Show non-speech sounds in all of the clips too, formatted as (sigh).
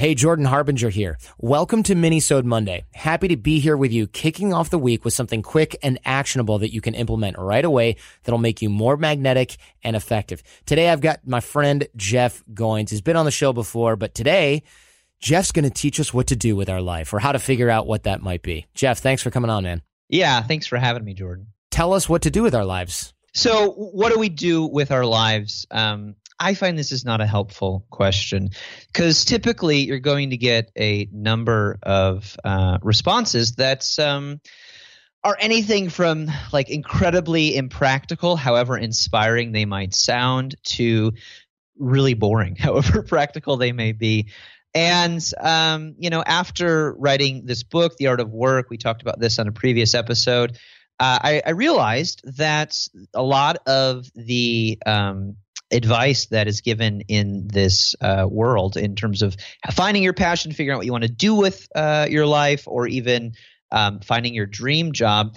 Hey, Jordan Harbinger here. Welcome to Minisode Monday. Happy to be here with you, kicking off the week with something quick and actionable that you can implement right away that'll make you more magnetic and effective. Today, I've got my friend Jeff Goins. He's been on the show before, but today, Jeff's going to teach us what to do with our life or how to figure out what that might be. Jeff, thanks for coming on, man. Yeah, thanks for having me, Jordan. Tell us what to do with our lives. So, what do we do with our lives? Um, I find this is not a helpful question because typically you're going to get a number of uh, responses that's um, are anything from like incredibly impractical, however inspiring they might sound, to really boring, (laughs) however practical they may be. And um, you know, after writing this book, The Art of Work, we talked about this on a previous episode. Uh, I, I, realized that a lot of the um, advice that is given in this uh, world in terms of finding your passion, figuring out what you want to do with uh, your life, or even um, finding your dream job.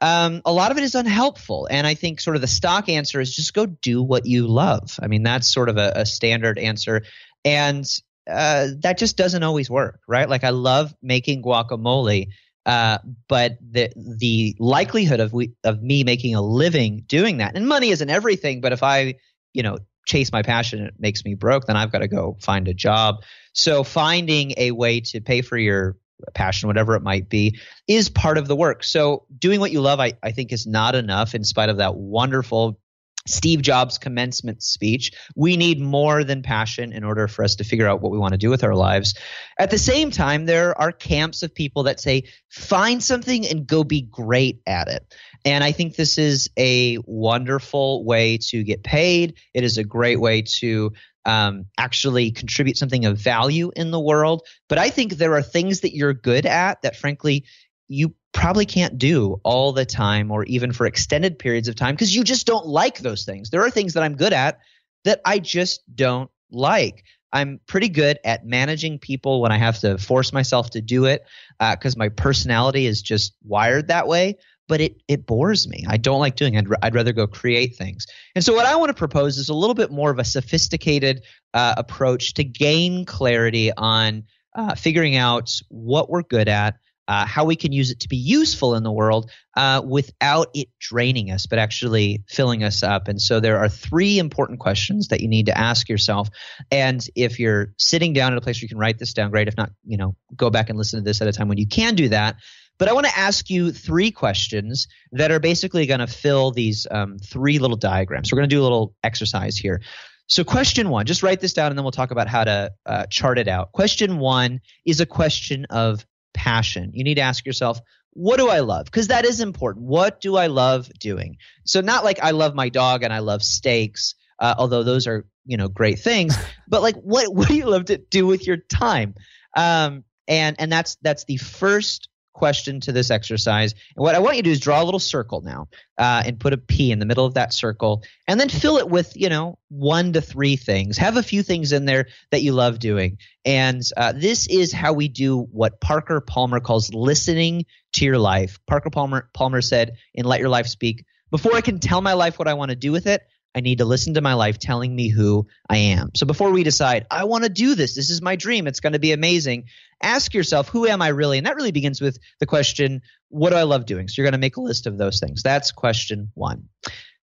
Um, a lot of it is unhelpful. And I think sort of the stock answer is just go do what you love. I mean, that's sort of a, a standard answer. And uh, that just doesn't always work, right? Like I love making guacamole. Uh, but the the likelihood of we of me making a living doing that, and money isn't everything. But if I you know chase my passion it makes me broke then i've got to go find a job so finding a way to pay for your passion whatever it might be is part of the work so doing what you love i, I think is not enough in spite of that wonderful Steve Jobs' commencement speech. We need more than passion in order for us to figure out what we want to do with our lives. At the same time, there are camps of people that say, find something and go be great at it. And I think this is a wonderful way to get paid. It is a great way to um, actually contribute something of value in the world. But I think there are things that you're good at that, frankly, you probably can't do all the time or even for extended periods of time because you just don't like those things. There are things that I'm good at that I just don't like. I'm pretty good at managing people when I have to force myself to do it because uh, my personality is just wired that way but it it bores me. I don't like doing it. I'd, I'd rather go create things. And so what I want to propose is a little bit more of a sophisticated uh, approach to gain clarity on uh, figuring out what we're good at, uh, how we can use it to be useful in the world uh, without it draining us, but actually filling us up. And so there are three important questions that you need to ask yourself. And if you're sitting down at a place where you can write this down, great. If not, you know, go back and listen to this at a time when you can do that. But I want to ask you three questions that are basically going to fill these um, three little diagrams. We're going to do a little exercise here. So, question one, just write this down and then we'll talk about how to uh, chart it out. Question one is a question of passion. You need to ask yourself, what do I love? Because that is important. What do I love doing? So, not like I love my dog and I love steaks, uh, although those are you know great things. (laughs) but like, what what do you love to do with your time? Um, and and that's that's the first question to this exercise. And what I want you to do is draw a little circle now uh, and put a P in the middle of that circle and then fill it with, you know, one to three things. Have a few things in there that you love doing. And uh, this is how we do what Parker Palmer calls listening to your life. Parker Palmer, Palmer said in Let Your Life Speak, before I can tell my life what I want to do with it, I need to listen to my life telling me who I am. So before we decide, I want to do this, this is my dream, it's going to be amazing, ask yourself, who am I really? And that really begins with the question, what do I love doing? So you're going to make a list of those things. That's question one.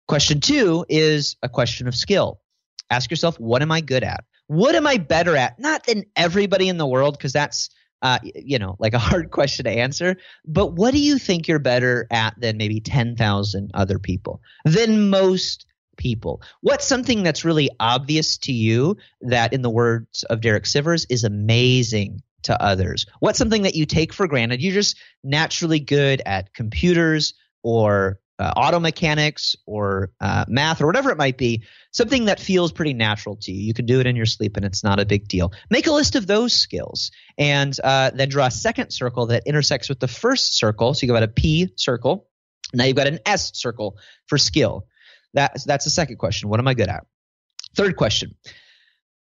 Question two is a question of skill. Ask yourself, what am I good at? What am I better at? Not than everybody in the world, because that's uh, you know, like a (laughs) hard question to answer. But what do you think you're better at than maybe 10,000 other people? Than most people. What's something that's really obvious to you that, in the words of Derek Sivers, is amazing to others? What's something that you take for granted? You're just naturally good at computers or uh, auto mechanics or uh, math or whatever it might be, something that feels pretty natural to you. You can do it in your sleep and it's not a big deal. Make a list of those skills and uh, then draw a second circle that intersects with the first circle. So you got a P circle. Now you've got an S circle for skill. That's that's the second question. What am I good at? Third question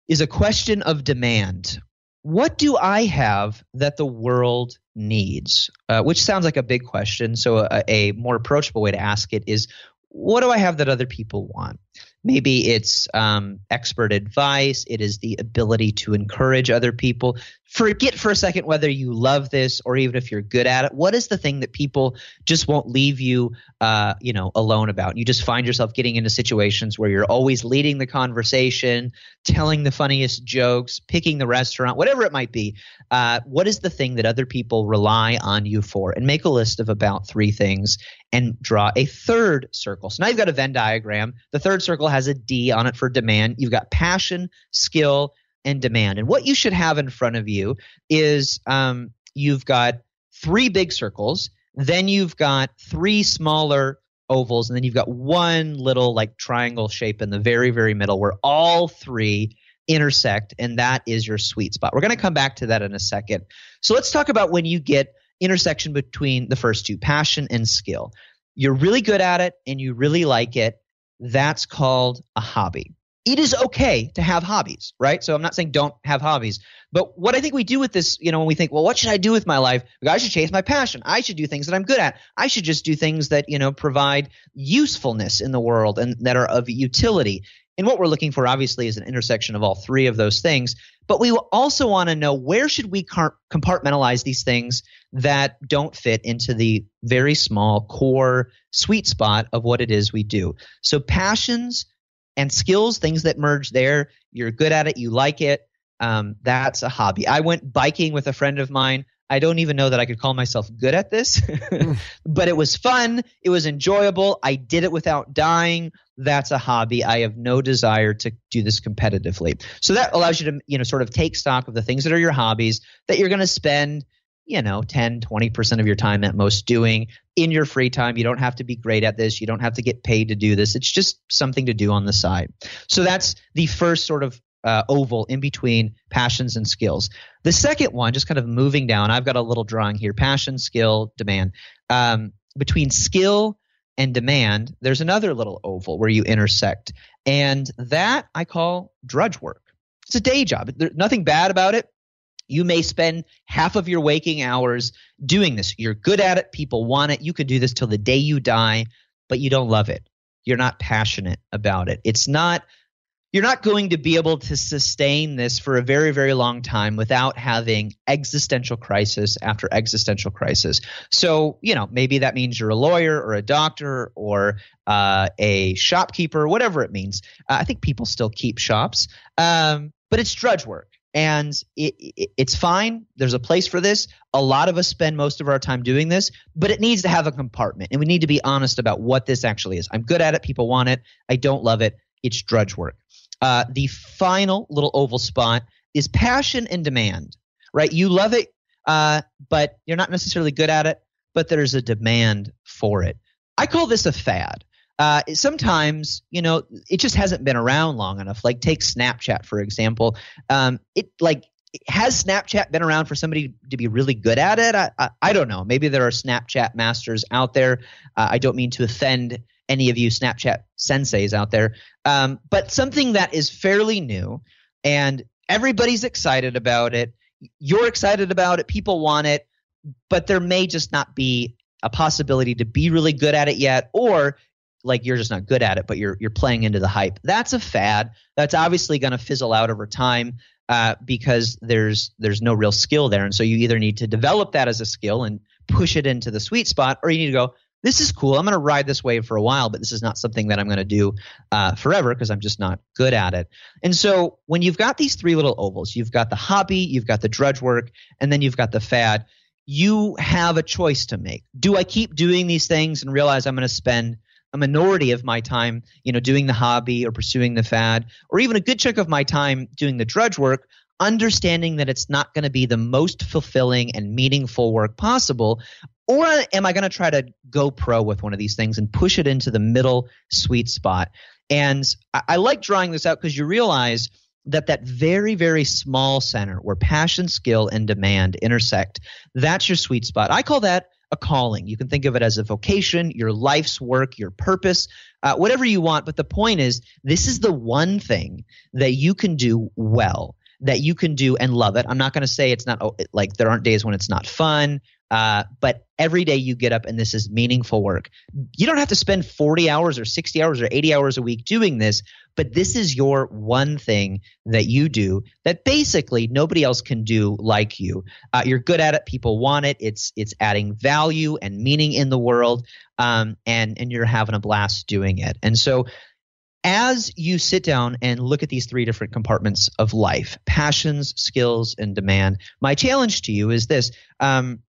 is a question of demand. What do I have that the world needs? Uh, which sounds like a big question. So a, a more approachable way to ask it is, what do I have that other people want? Maybe it's um, expert advice. It is the ability to encourage other people. Forget for a second whether you love this or even if you're good at it. What is the thing that people just won't leave you, uh, you know, alone about? You just find yourself getting into situations where you're always leading the conversation, telling the funniest jokes, picking the restaurant, whatever it might be. Uh, what is the thing that other people rely on you for? And make a list of about three things and draw a third circle. So now you've got a Venn diagram. The third circle has a D on it for demand. You've got passion, skill, and demand. And what you should have in front of you is um, you've got three big circles, then you've got three smaller ovals, and then you've got one little like triangle shape in the very, very middle where all three intersect, and that is your sweet spot. We're going to come back to that in a second. So let's talk about when you get intersection between the first two passion and skill. You're really good at it and you really like it. That's called a hobby. It is okay to have hobbies, right? So I'm not saying don't have hobbies, but what I think we do with this, you know, when we think, well, what should I do with my life? I should chase my passion. I should do things that I'm good at. I should just do things that, you know, provide usefulness in the world and that are of utility. And what we're looking for, obviously, is an intersection of all three of those things. But we also want to know where should we compartmentalize these things that don't fit into the very small core sweet spot of what it is we do. So passions and skills, things that merge there, you're good at it, you like it. Um, that's a hobby. I went biking with a friend of mine I don't even know that I could call myself good at this, (laughs) but it was fun. It was enjoyable. I did it without dying. That's a hobby. I have no desire to do this competitively. So that allows you to, you know, sort of take stock of the things that are your hobbies that you're going to spend, you know, 10, 20% of your time at most doing in your free time. You don't have to be great at this. You don't have to get paid to do this. It's just something to do on the side. So that's the first sort of uh, oval in between passions and skills. The second one, just kind of moving down, I've got a little drawing here passion, skill, demand. Um, between skill and demand, there's another little oval where you intersect. And that I call drudge work. It's a day job. There's nothing bad about it. You may spend half of your waking hours doing this. You're good at it. People want it. You could do this till the day you die, but you don't love it. You're not passionate about it. It's not you're not going to be able to sustain this for a very, very long time without having existential crisis after existential crisis. So, you know, maybe that means you're a lawyer or a doctor or uh, a shopkeeper, whatever it means. Uh, I think people still keep shops, um, but it's drudge work. And it, it, it's fine. There's a place for this. A lot of us spend most of our time doing this, but it needs to have a compartment. And we need to be honest about what this actually is. I'm good at it. People want it. I don't love it. It's drudge work. Uh, the final little oval spot is passion and demand, right? You love it, uh, but you're not necessarily good at it, but there's a demand for it. I call this a fad. Uh, sometimes, you know, it just hasn't been around long enough. Like take Snapchat, for example. Um, it like has Snapchat been around for somebody to be really good at it? I, I, I don't know. Maybe there are Snapchat masters out there. Uh, I don't mean to offend any of you Snapchat senseis out there. Um, but something that is fairly new and everybody's excited about it. You're excited about it. People want it, but there may just not be a possibility to be really good at it yet, or like you're just not good at it, but you're you're playing into the hype. That's a fad. That's obviously going to fizzle out over time uh, because there's there's no real skill there, and so you either need to develop that as a skill and push it into the sweet spot, or you need to go this is cool. I'm going to ride this wave for a while, but this is not something that I'm going to do uh, forever because I'm just not good at it. And so when you've got these three little ovals, you've got the hobby, you've got the drudge work, and then you've got the fad. You have a choice to make. Do I keep doing these things and realize I'm going to spend a minority of my time, you know, doing the hobby or pursuing the fad, or even a good chunk of my time doing the drudge work, understanding that it's not going to be the most fulfilling and meaningful work possible? Or am I going to try to go pro with one of these things and push it into the middle sweet spot? And I, I like drawing this out because you realize that that very very small center where passion skill and demand intersect that's your sweet spot i call that a calling. You can think of it as a vocation your life's work your purpose uh, whatever you want. But the point is this is the one thing that you can do well that you can do and love it. I'm not going to say it's not oh, like there aren't days when it's not fun, uh, but every day you get up and this is meaningful work. You don't have to spend 40 hours or 60 hours or 80 hours a week doing this, but this is your one thing that you do that basically nobody else can do like you. Uh, you're good at it. People want it. It's it's adding value and meaning in the world, um, and and you're having a blast doing it. And so as you sit down and look at these three different compartments of life passions skills and demand my challenge to you is this. Um,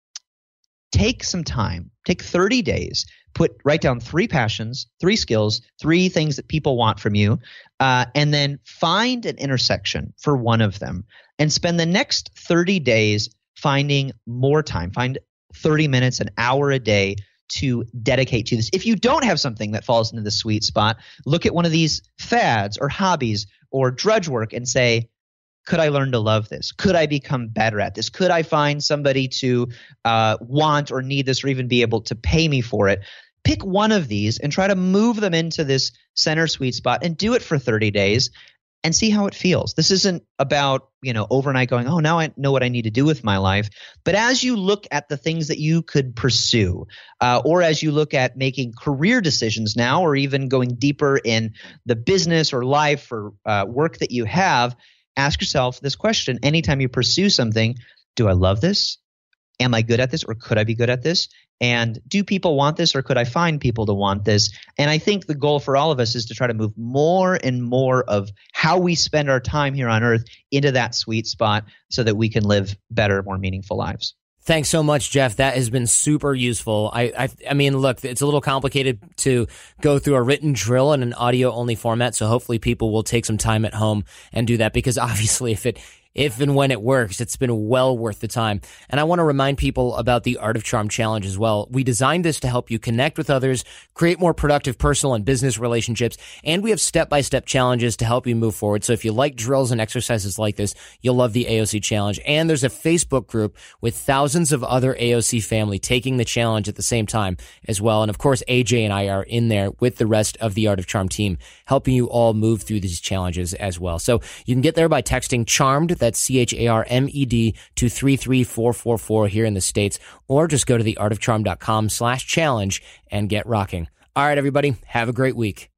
take some time take 30 days put write down three passions three skills three things that people want from you uh, and then find an intersection for one of them and spend the next 30 days finding more time. Find 30 minutes an hour a day to dedicate to this. If you don't have something that falls into the sweet spot, look at one of these fads or hobbies or drudge work and say, could I learn to love this? Could I become better at this? Could I find somebody to uh, want or need this or even be able to pay me for it? Pick one of these and try to move them into this center sweet spot and do it for 30 days and see how it feels. This isn't about, you know, overnight going, oh, now I know what I need to do with my life. But as you look at the things that you could pursue, uh, or as you look at making career decisions now, or even going deeper in the business or life or uh, work that you have, ask yourself this question anytime you pursue something do I love this? Am I good at this, or could I be good at this? And do people want this or could I find people to want this? And I think the goal for all of us is to try to move more and more of how we spend our time here on earth into that sweet spot so that we can live better, more meaningful lives. Thanks so much, Jeff. That has been super useful. I, I, I mean, look, it's a little complicated to go through a written drill in an audio only format. So hopefully people will take some time at home and do that because (laughs) obviously if it, if and when it works, it's been well worth the time. And I want to remind people about the Art of Charm Challenge as well. We designed this to help you connect with others, create more productive personal and business relationships, and we have step by step challenges to help you move forward. So if you like drills and exercises like this, you'll love the AOC challenge. And there's a Facebook group with thousands of other AOC family taking the challenge at the same time as well. And of course, AJ and I are in there with the rest of the Art of Charm team, helping you all move through these challenges as well. So you can get there by texting charmed. C H A R M E D to 33444 here in the States, or just go to theartofcharm.com slash challenge and get rocking. All right, everybody, have a great week.